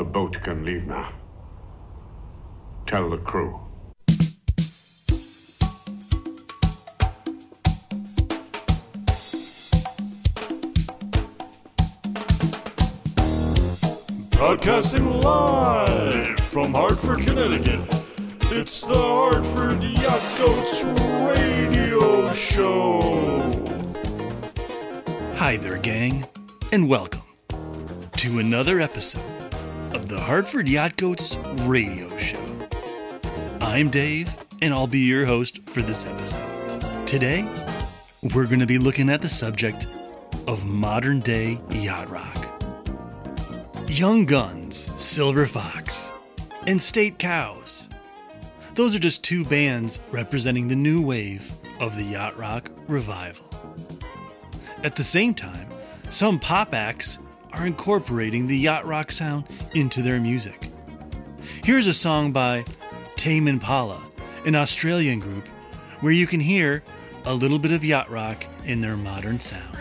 The boat can leave now. Tell the crew. Broadcasting live from Hartford, Connecticut. It's the Hartford Yacht Goats Radio Show. Hi there, gang, and welcome to another episode of the Hartford Yacht Goats Radio Show. I'm Dave, and I'll be your host for this episode. Today, we're going to be looking at the subject of modern day yacht rock. Young Gun Silver Fox, and State Cows. Those are just two bands representing the new wave of the yacht rock revival. At the same time, some pop acts are incorporating the yacht rock sound into their music. Here's a song by Tame Impala, an Australian group, where you can hear a little bit of yacht rock in their modern sound.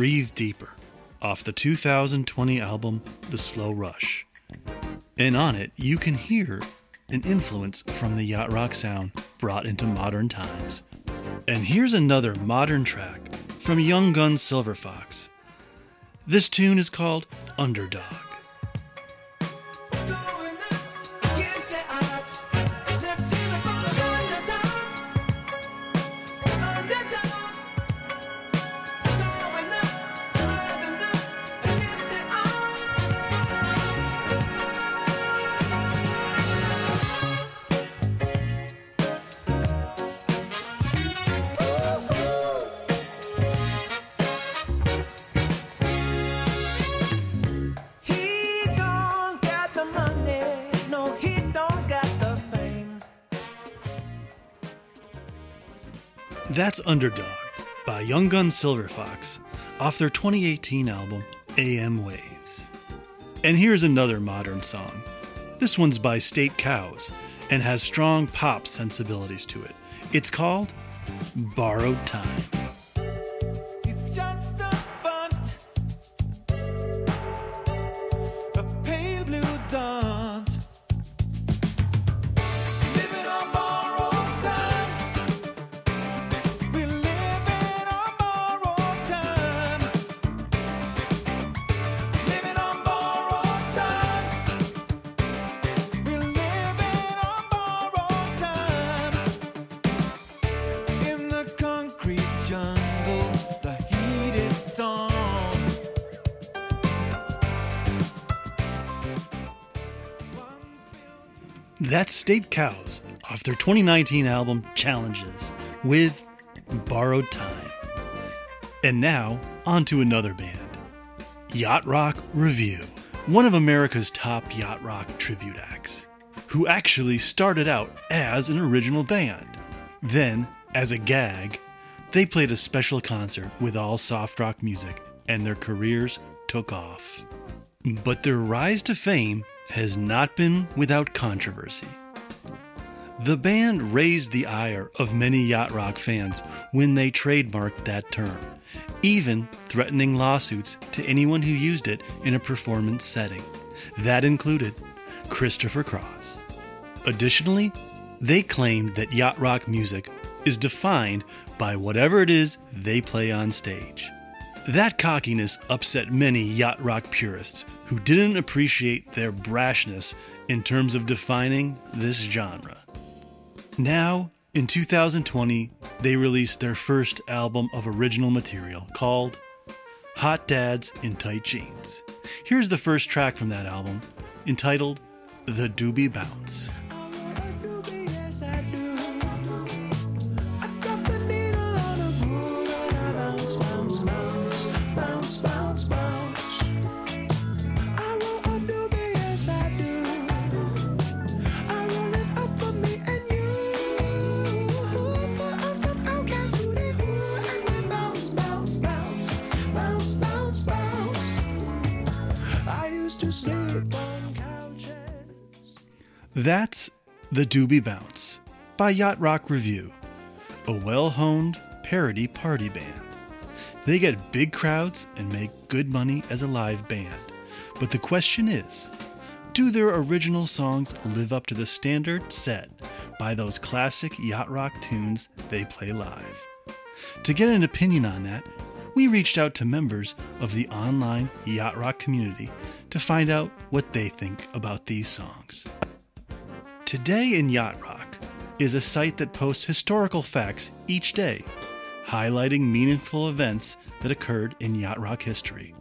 Breathe Deeper off the 2020 album The Slow Rush. And on it, you can hear an influence from the yacht rock sound brought into modern times. And here's another modern track from Young Gun Silver Fox. This tune is called Underdog. That's Underdog by Young Gun Silver Fox off their 2018 album AM Waves. And here's another modern song. This one's by State Cows and has strong pop sensibilities to it. It's called Borrowed Time. That's State Cows off their 2019 album Challenges with Borrowed Time. And now, on to another band Yacht Rock Review, one of America's top yacht rock tribute acts, who actually started out as an original band. Then, as a gag, they played a special concert with all soft rock music, and their careers took off. But their rise to fame has not been without controversy. The band raised the ire of many yacht rock fans when they trademarked that term, even threatening lawsuits to anyone who used it in a performance setting. That included Christopher Cross. Additionally, they claimed that yacht rock music is defined by whatever it is they play on stage. That cockiness upset many yacht rock purists who didn't appreciate their brashness in terms of defining this genre. Now, in 2020, they released their first album of original material called Hot Dads in Tight Jeans. Here's the first track from that album, entitled The Doobie Bounce. That's The Doobie Bounce by Yacht Rock Review, a well honed parody party band. They get big crowds and make good money as a live band. But the question is do their original songs live up to the standard set by those classic yacht rock tunes they play live? To get an opinion on that, we reached out to members of the online yacht rock community to find out what they think about these songs. Today in Yacht Rock is a site that posts historical facts each day, highlighting meaningful events that occurred in yacht rock history.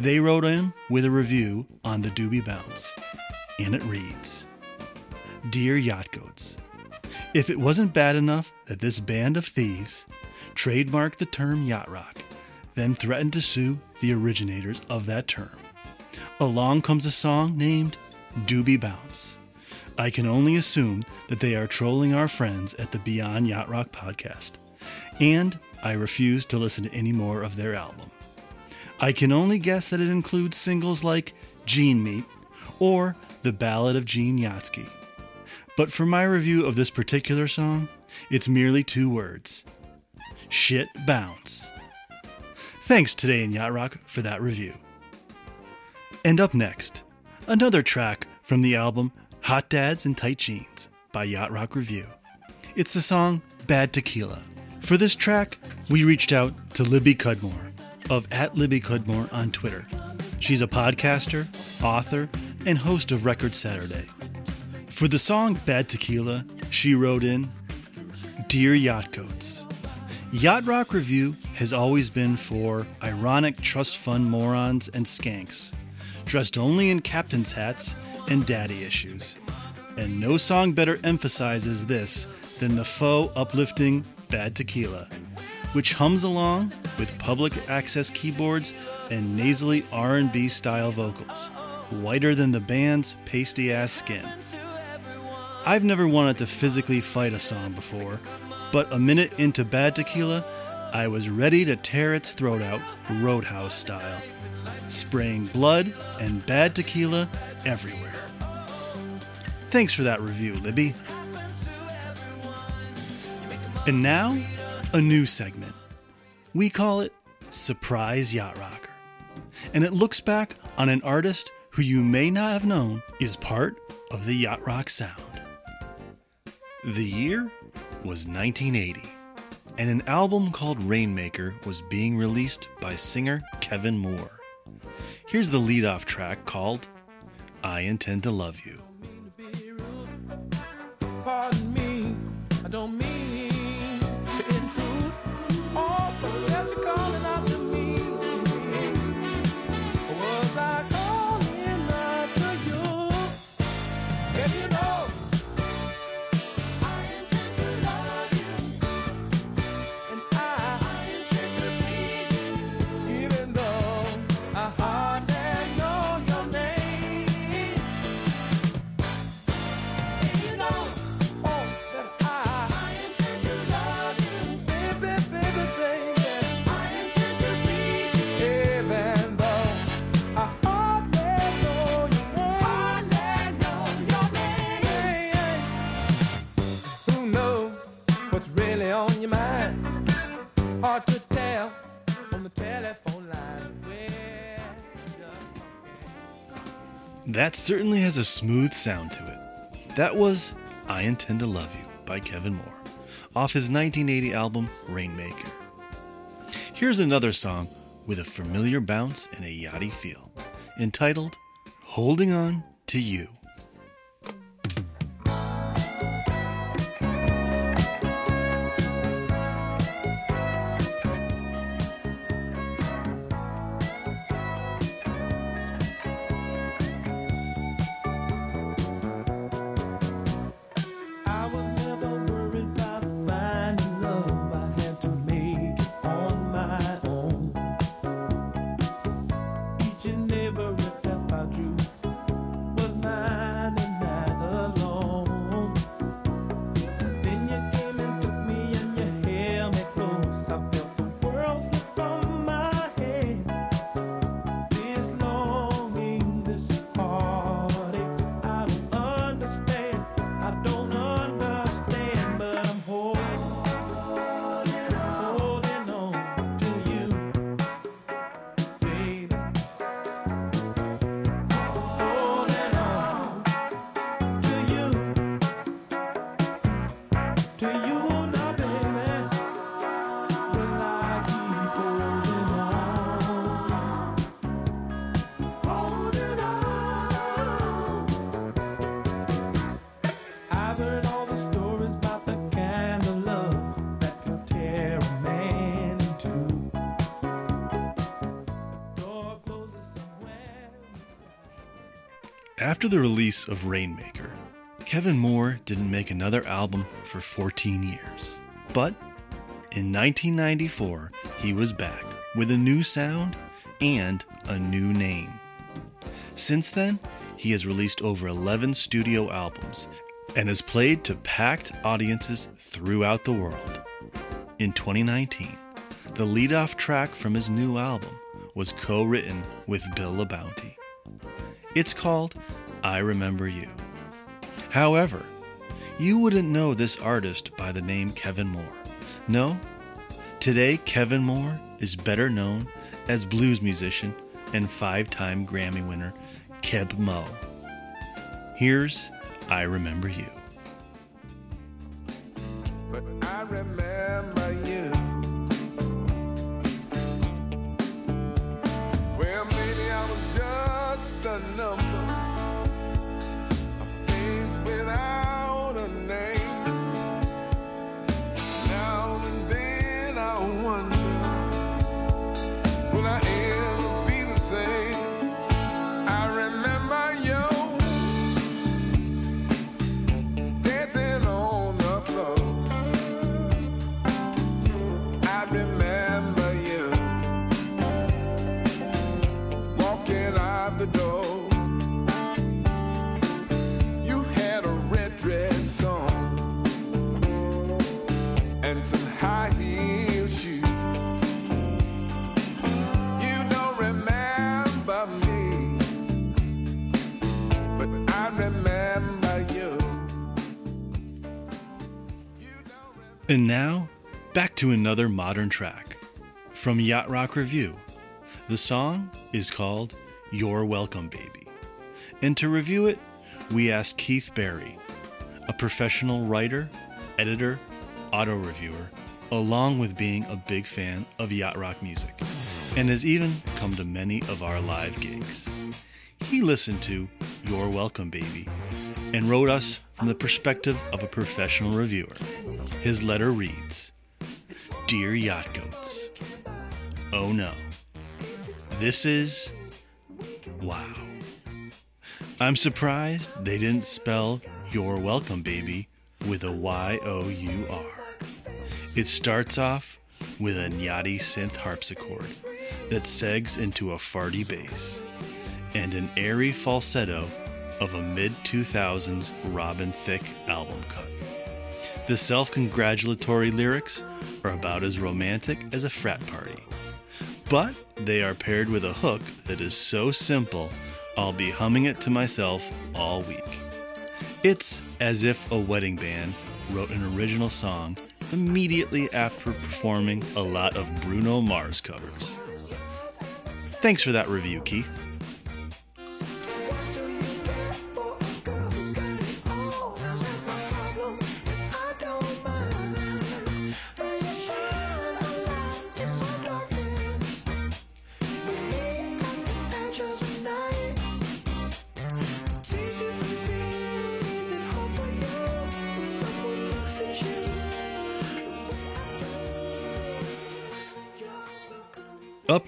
They wrote in with a review on the Doobie Bounce, and it reads Dear Yacht Goats, if it wasn't bad enough that this band of thieves trademarked the term yacht rock, then threatened to sue the originators of that term, along comes a song named Doobie Bounce. I can only assume that they are trolling our friends at the Beyond Yacht Rock podcast, and I refuse to listen to any more of their album. I can only guess that it includes singles like Gene Meat or The Ballad of Gene Yatsky. But for my review of this particular song, it's merely two words Shit Bounce. Thanks today in Yacht Rock for that review. And up next, another track from the album Hot Dads and Tight Jeans by Yacht Rock Review. It's the song Bad Tequila. For this track, we reached out to Libby Cudmore of at Libby Cudmore on Twitter. She's a podcaster, author, and host of Record Saturday. For the song Bad Tequila, she wrote in Dear Yacht Goats, Yacht Rock Review has always been for ironic trust fund morons and skanks, dressed only in captain's hats and daddy issues. And no song better emphasizes this than the faux uplifting Bad Tequila, which hums along with public access keyboards and nasally R&B style vocals, whiter than the band's pasty ass skin. I've never wanted to physically fight a song before, but a minute into Bad Tequila, I was ready to tear its throat out, Roadhouse style, spraying blood and bad tequila everywhere. Thanks for that review, Libby. And now, a new segment. We call it Surprise Yacht Rocker. And it looks back on an artist who you may not have known is part of the yacht rock sound. The year was 1980, and an album called Rainmaker was being released by singer Kevin Moore. Here's the lead-off track called I Intend to Love You. Certainly has a smooth sound to it. That was I Intend to Love You by Kevin Moore, off his 1980 album Rainmaker. Here's another song with a familiar bounce and a yachty feel, entitled Holding On to You. After the release of Rainmaker, Kevin Moore didn't make another album for 14 years. But in 1994, he was back with a new sound and a new name. Since then, he has released over 11 studio albums and has played to packed audiences throughout the world. In 2019, the lead-off track from his new album was co-written with Bill LaBounty. It's called I Remember You. However, you wouldn't know this artist by the name Kevin Moore. No, today Kevin Moore is better known as blues musician and five time Grammy winner Keb Mo. Here's I Remember You. And now, back to another modern track from Yacht Rock Review. The song is called You're Welcome Baby. And to review it, we asked Keith Barry, a professional writer, editor, auto reviewer, along with being a big fan of yacht rock music, and has even come to many of our live gigs. He listened to You're Welcome Baby and wrote us from the perspective of a professional reviewer. His letter reads Dear Yacht Goats, oh no, this is. Wow. I'm surprised they didn't spell Your Welcome Baby with a Y O U R. It starts off with a yachty synth harpsichord that segs into a farty bass and an airy falsetto of a mid 2000s Robin Thicke album cut. The self congratulatory lyrics are about as romantic as a frat party, but they are paired with a hook that is so simple I'll be humming it to myself all week. It's as if a wedding band wrote an original song immediately after performing a lot of Bruno Mars covers. Thanks for that review, Keith.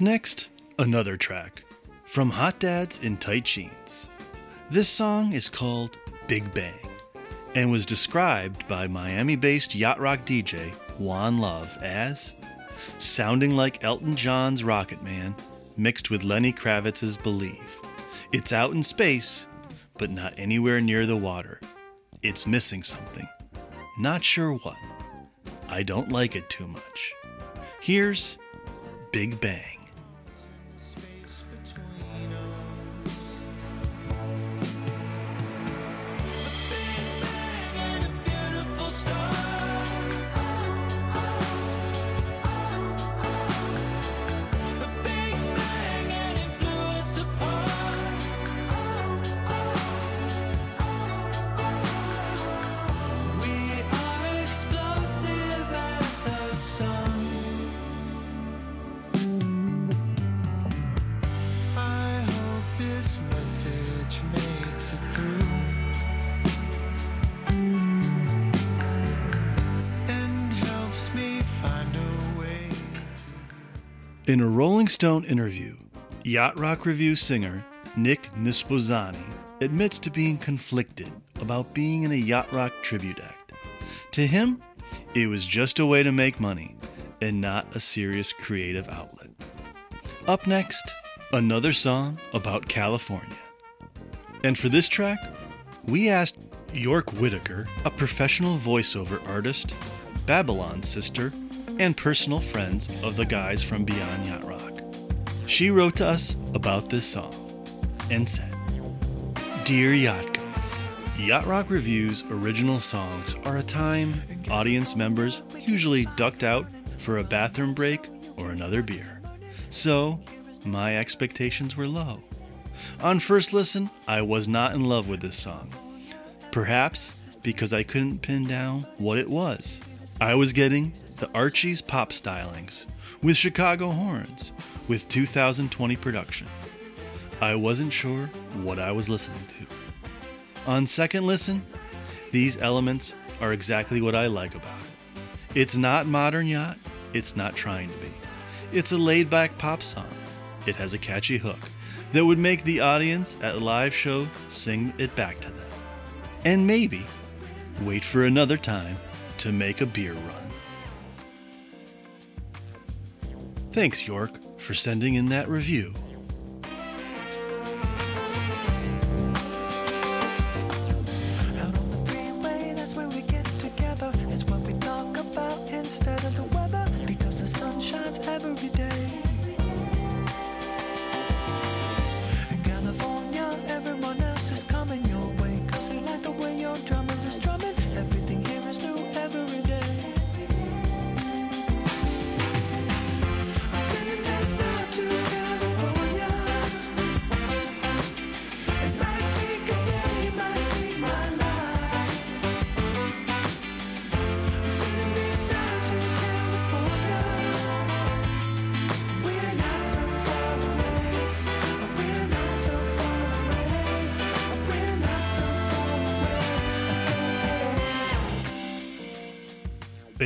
Next, another track from Hot Dads in Tight Jeans. This song is called Big Bang and was described by Miami based yacht rock DJ Juan Love as sounding like Elton John's Rocket Man mixed with Lenny Kravitz's Believe. It's out in space, but not anywhere near the water. It's missing something. Not sure what. I don't like it too much. Here's Big Bang. In a Rolling Stone interview, Yacht Rock Review singer Nick Niespodziani admits to being conflicted about being in a yacht rock tribute act. To him, it was just a way to make money and not a serious creative outlet. Up next, another song about California. And for this track, we asked York Whitaker, a professional voiceover artist, Babylon's sister, and personal friends of the guys from Beyond Yacht Rock. She wrote to us about this song and said, Dear Yacht Goats, Yacht Rock Review's original songs are a time audience members usually ducked out for a bathroom break or another beer. So, my expectations were low. On first listen, I was not in love with this song. Perhaps because I couldn't pin down what it was. I was getting the Archie's pop stylings with Chicago horns with 2020 production. I wasn't sure what I was listening to. On second listen, these elements are exactly what I like about it. It's not modern yacht, it's not trying to be. It's a laid back pop song. It has a catchy hook that would make the audience at a live show sing it back to them. And maybe wait for another time to make a beer run. Thanks, York, for sending in that review.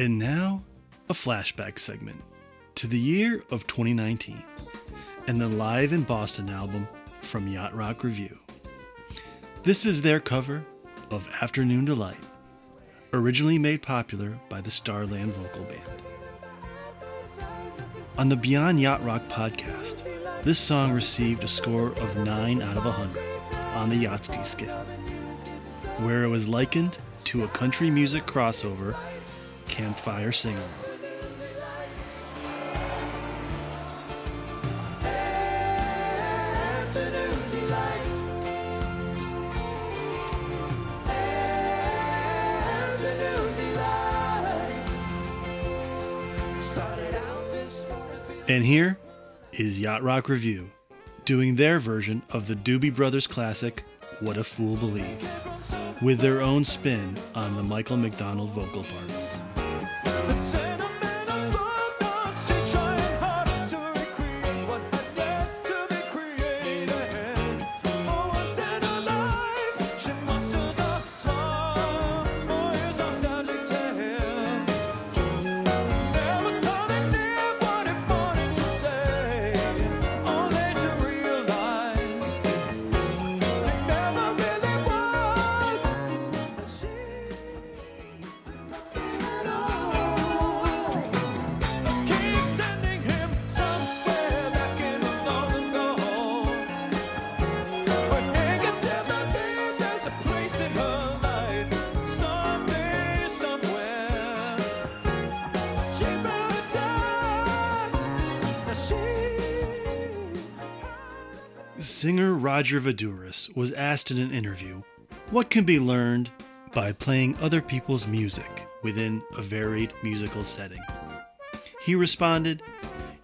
And now, a flashback segment to the year of 2019 and the Live in Boston album from Yacht Rock Review. This is their cover of Afternoon Delight, originally made popular by the Starland Vocal Band. On the Beyond Yacht Rock podcast, this song received a score of 9 out of 100 on the Yachtski scale, where it was likened to a country music crossover campfire sing. And here is Yacht Rock Review doing their version of the Doobie Brothers classic What a Fool Believes, with their own spin on the Michael McDonald vocal parts. Roger Vaduris was asked in an interview what can be learned by playing other people's music within a varied musical setting. He responded,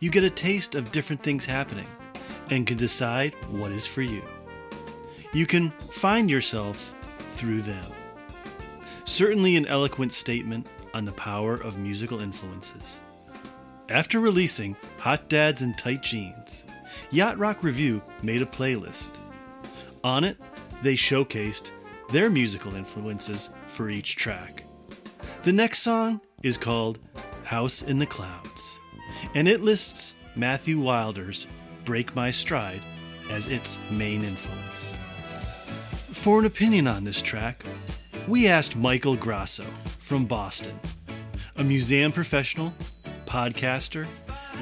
You get a taste of different things happening and can decide what is for you. You can find yourself through them. Certainly an eloquent statement on the power of musical influences. After releasing Hot Dads and Tight Jeans, Yacht Rock Review made a playlist. On it, they showcased their musical influences for each track. The next song is called House in the Clouds, and it lists Matthew Wilder's Break My Stride as its main influence. For an opinion on this track, we asked Michael Grasso from Boston, a museum professional, podcaster,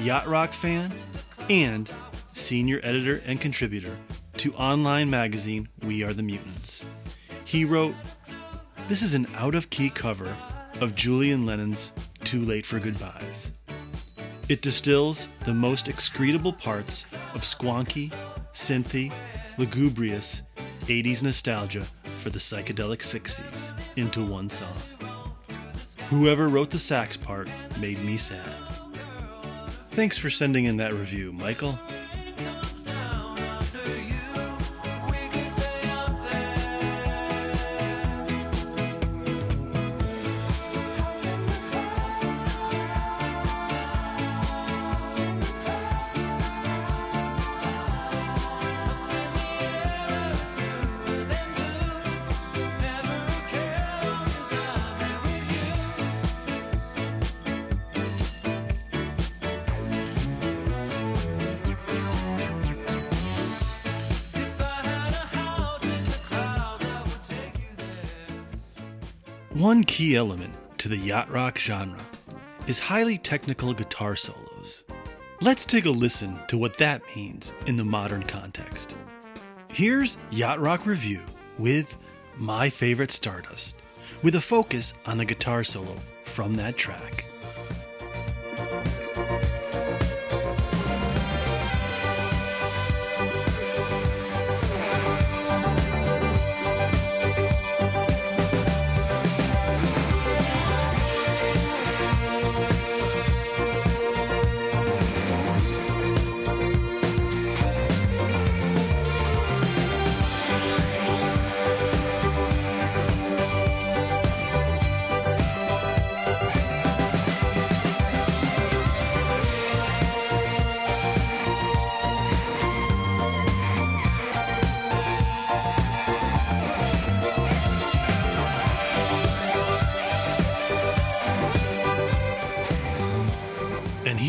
yacht rock fan, and senior editor and contributor to online magazine We Are the Mutants. He wrote, This is an out of key cover of Julian Lennon's Too Late for Goodbyes. It distills the most excretable parts of squonky, synthy, lugubrious 80s nostalgia for the psychedelic 60s into one song. Whoever wrote the sax part made me sad. Thanks for sending in that review, Michael. Yacht rock genre is highly technical guitar solos. Let's take a listen to what that means in the modern context. Here's Yacht Rock Review with My Favorite Stardust, with a focus on the guitar solo from that track.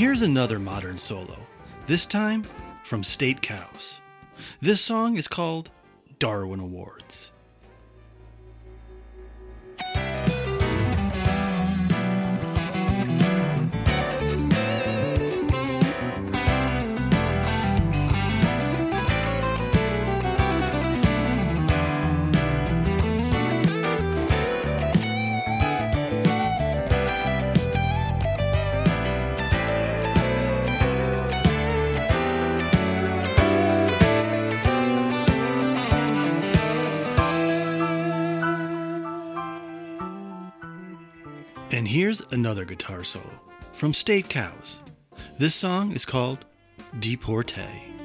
Here's another modern solo, this time from State Cows. This song is called Darwin Awards. And here's another guitar solo from State Cows. This song is called Deporte.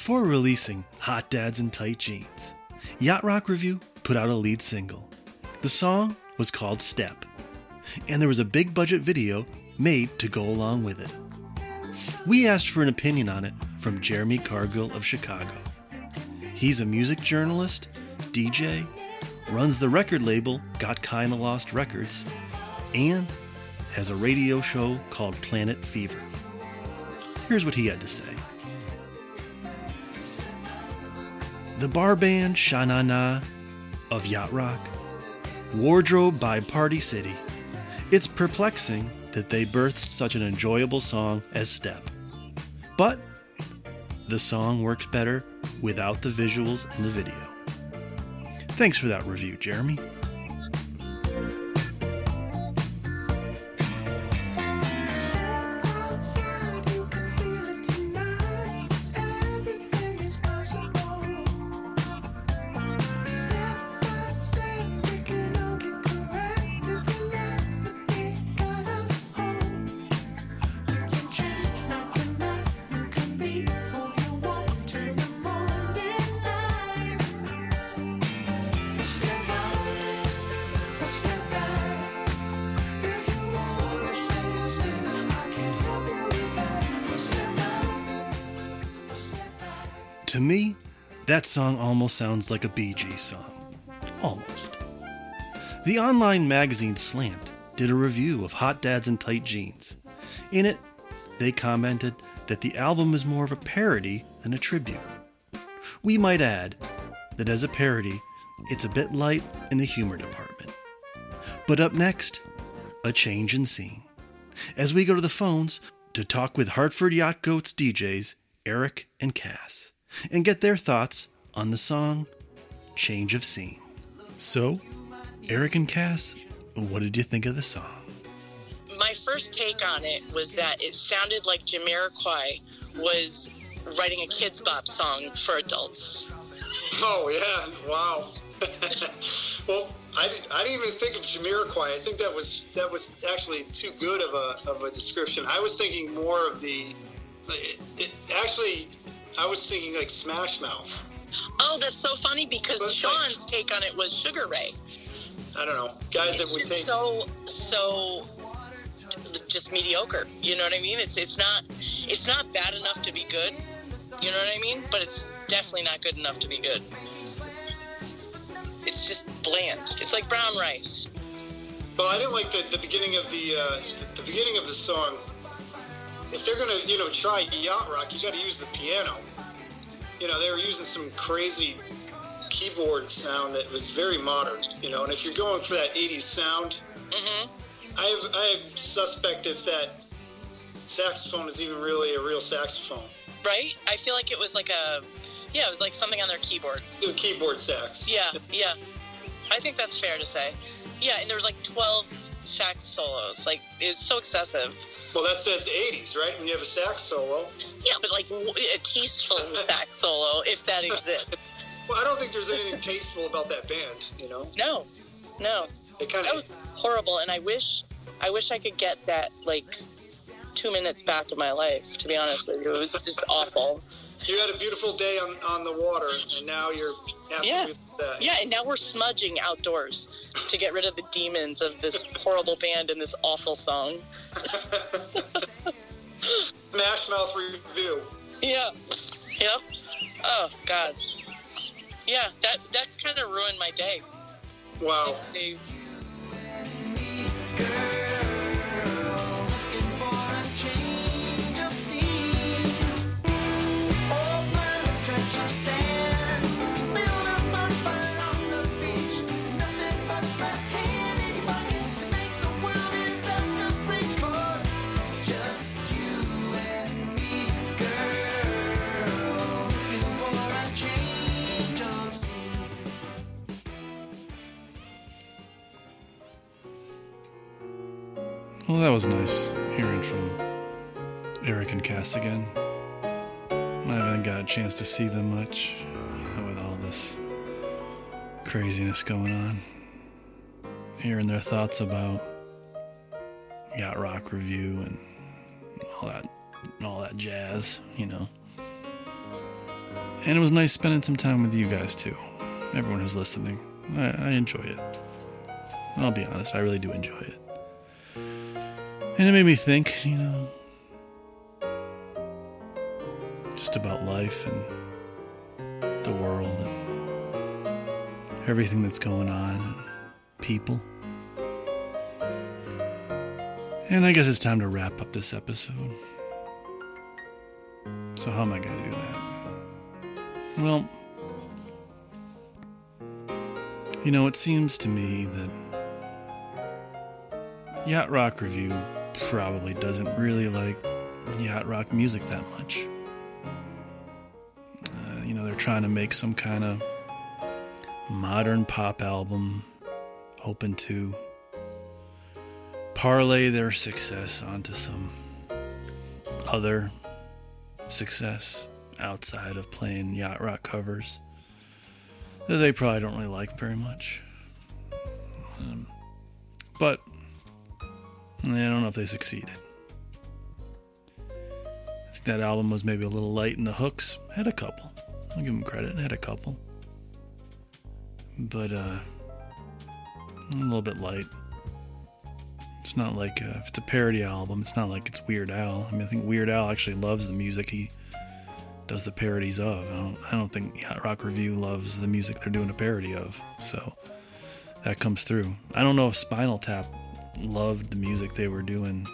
Before releasing Hot Dads in Tight Jeans, Yacht Rock Review put out a lead single. The song was called Step, and there was a big budget video made to go along with it. We asked for an opinion on it from Jeremy Cargill of Chicago. He's a music journalist, DJ, runs the record label Got Kinda Lost Records, and has a radio show called Planet Fever. Here's what he had to say. The bar band Sha Na Na of Yacht Rock, Wardrobe by Party City. It's perplexing that they birthed such an enjoyable song as Step. But the song works better without the visuals in the video. Thanks for that review, Jeremy. Almost sounds like a Bee Gees song. Almost. The online magazine Slant did a review of Hot Dads in Tight Jeans. In it, they commented that the album is more of a parody than a tribute. We might add that as a parody, it's a bit light in the humor department. But up next, a change in scene. As we go to the phones to talk with Hartford Yacht Goats DJs Eric and Cass and get their thoughts on the song Change of Scene. So, Eric and Cass, what did you think of the song? my first take on it was that it sounded like Jamiroquai was writing a Kidz Bop song for adults. Oh yeah! Wow. well, I, did, I didn't even think of Jamiroquai. I think that was that was actually too good of a of a description. I was thinking more of the. It, it, actually, I was thinking like Smash Mouth. Oh, that's so funny because But, like- Sean's take on it was Sugar Ray. I don't know, guys It's that would take. so so just mediocre. You know what I mean? It's it's not it's not bad enough to be good. You know what I mean? But it's definitely not good enough to be good. It's just bland. It's like brown rice. Well, I didn't like the, the beginning of the, uh, the the beginning of the song. If they're gonna you know try yacht rock, you got to use the piano. You know they were using some crazy keyboard sound that was very modern. You know, and if you're going for that '80s sound, hmm I have I suspect if that saxophone is even really a real saxophone. Right? I feel like it was like a yeah, it was like something on their keyboard. The keyboard sax. Yeah, yeah. I think that's fair to say. Yeah, and there was like 12 sax solos. Like, it was so excessive. Well, that says the 80s, right? When you have a sax solo. Yeah, but like a tasteful sax solo, if that exists. Well, I don't think there's anything tasteful about that band. You know, No, no. they kind That of. was horrible, and I wish, I wish I could get that, like, two minutes back of my life, to be honest with you. It was just awful. You had a beautiful day on, on the water, and now you're Yeah. Yeah, and now we're smudging outdoors to get rid of the demons of this horrible band and this awful song. Smash Mouth review. Yeah. Yep. Oh God. Yeah, that that kind of ruined my day. Wow. They- Well, was nice hearing from Eric and Cass again. I haven't got a chance to see them much, you know, with all this craziness going on. Hearing their thoughts about Yacht Rock Review and all that, all that jazz, you know. And it was nice spending some time with you guys too. Everyone who's listening, I, I enjoy it. I'll be honest, I really do enjoy it. And it made me think, you know, just about life and the world and everything that's going on and people. And I guess it's time to wrap up this episode. So, how am I going to do that? Well, you know, it seems to me that Yacht Rock Review probably doesn't really like yacht rock music that much. Uh, you know, they're trying to make some kind of modern pop album, hoping to parlay their success onto some other success outside of playing yacht rock covers that they probably don't really like very much. Um, but I don't know if they succeeded. I think that album was maybe a little light in the hooks. Had a couple. I'll give them credit. Had a couple. But, uh, a little bit light. It's not like, uh, if it's a parody album, it's not like it's Weird Al. I mean, I think Weird Al actually loves the music he does the parodies of. I don't, I don't think Yacht Rock Review loves the music they're doing a parody of. So that comes through. I don't know if Spinal Tap loved the music they were doing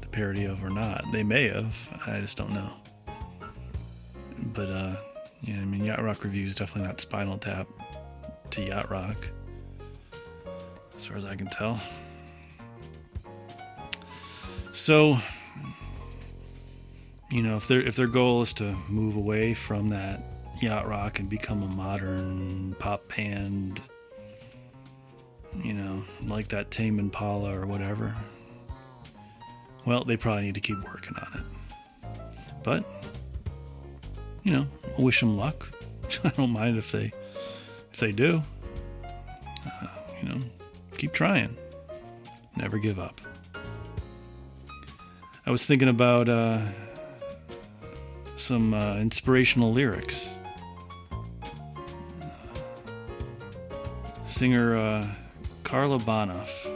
the parody of or not. They may have. I just don't know. But uh, yeah, I mean, Yacht Rock Review is definitely not Spinal Tap to Yacht Rock, as far as I can tell. So, you know, if their if their goal is to move away from that yacht rock and become a modern pop band, you know, like that Tame Impala or whatever, well, they probably need to keep working on it. But, you know, I wish them luck. I don't mind if they if they do. Uh, you know, keep trying. Never give up. I was thinking about uh, some uh, inspirational lyrics. Singer uh, Carla Bonoff.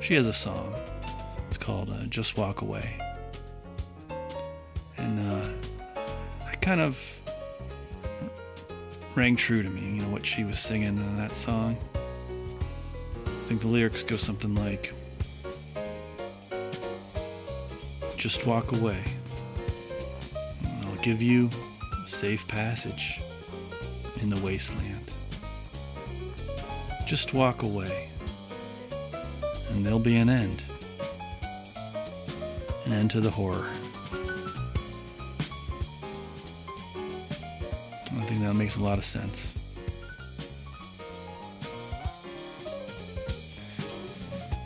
She has a song. It's called uh, "Just Walk Away," and uh, that kind of rang true to me. You know what she was singing in that song. I think the lyrics go something like. Just walk away. I'll give you safe passage in the wasteland. Just walk away, and there'll be an end. An end to the horror. I think that makes a lot of sense.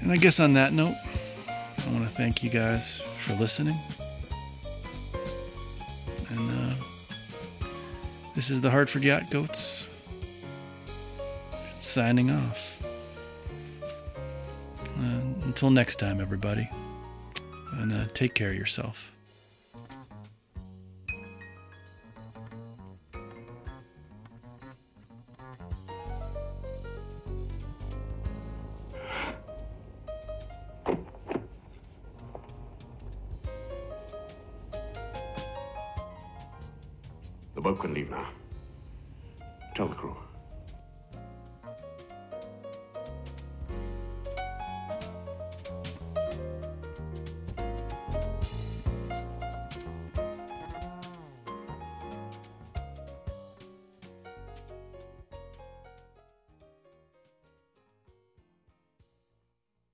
And I guess on that note, I want to thank you guys for listening. And uh, this is the Hartford Yacht Goats signing off. Uh, until next time, everybody. And uh, take care of yourself.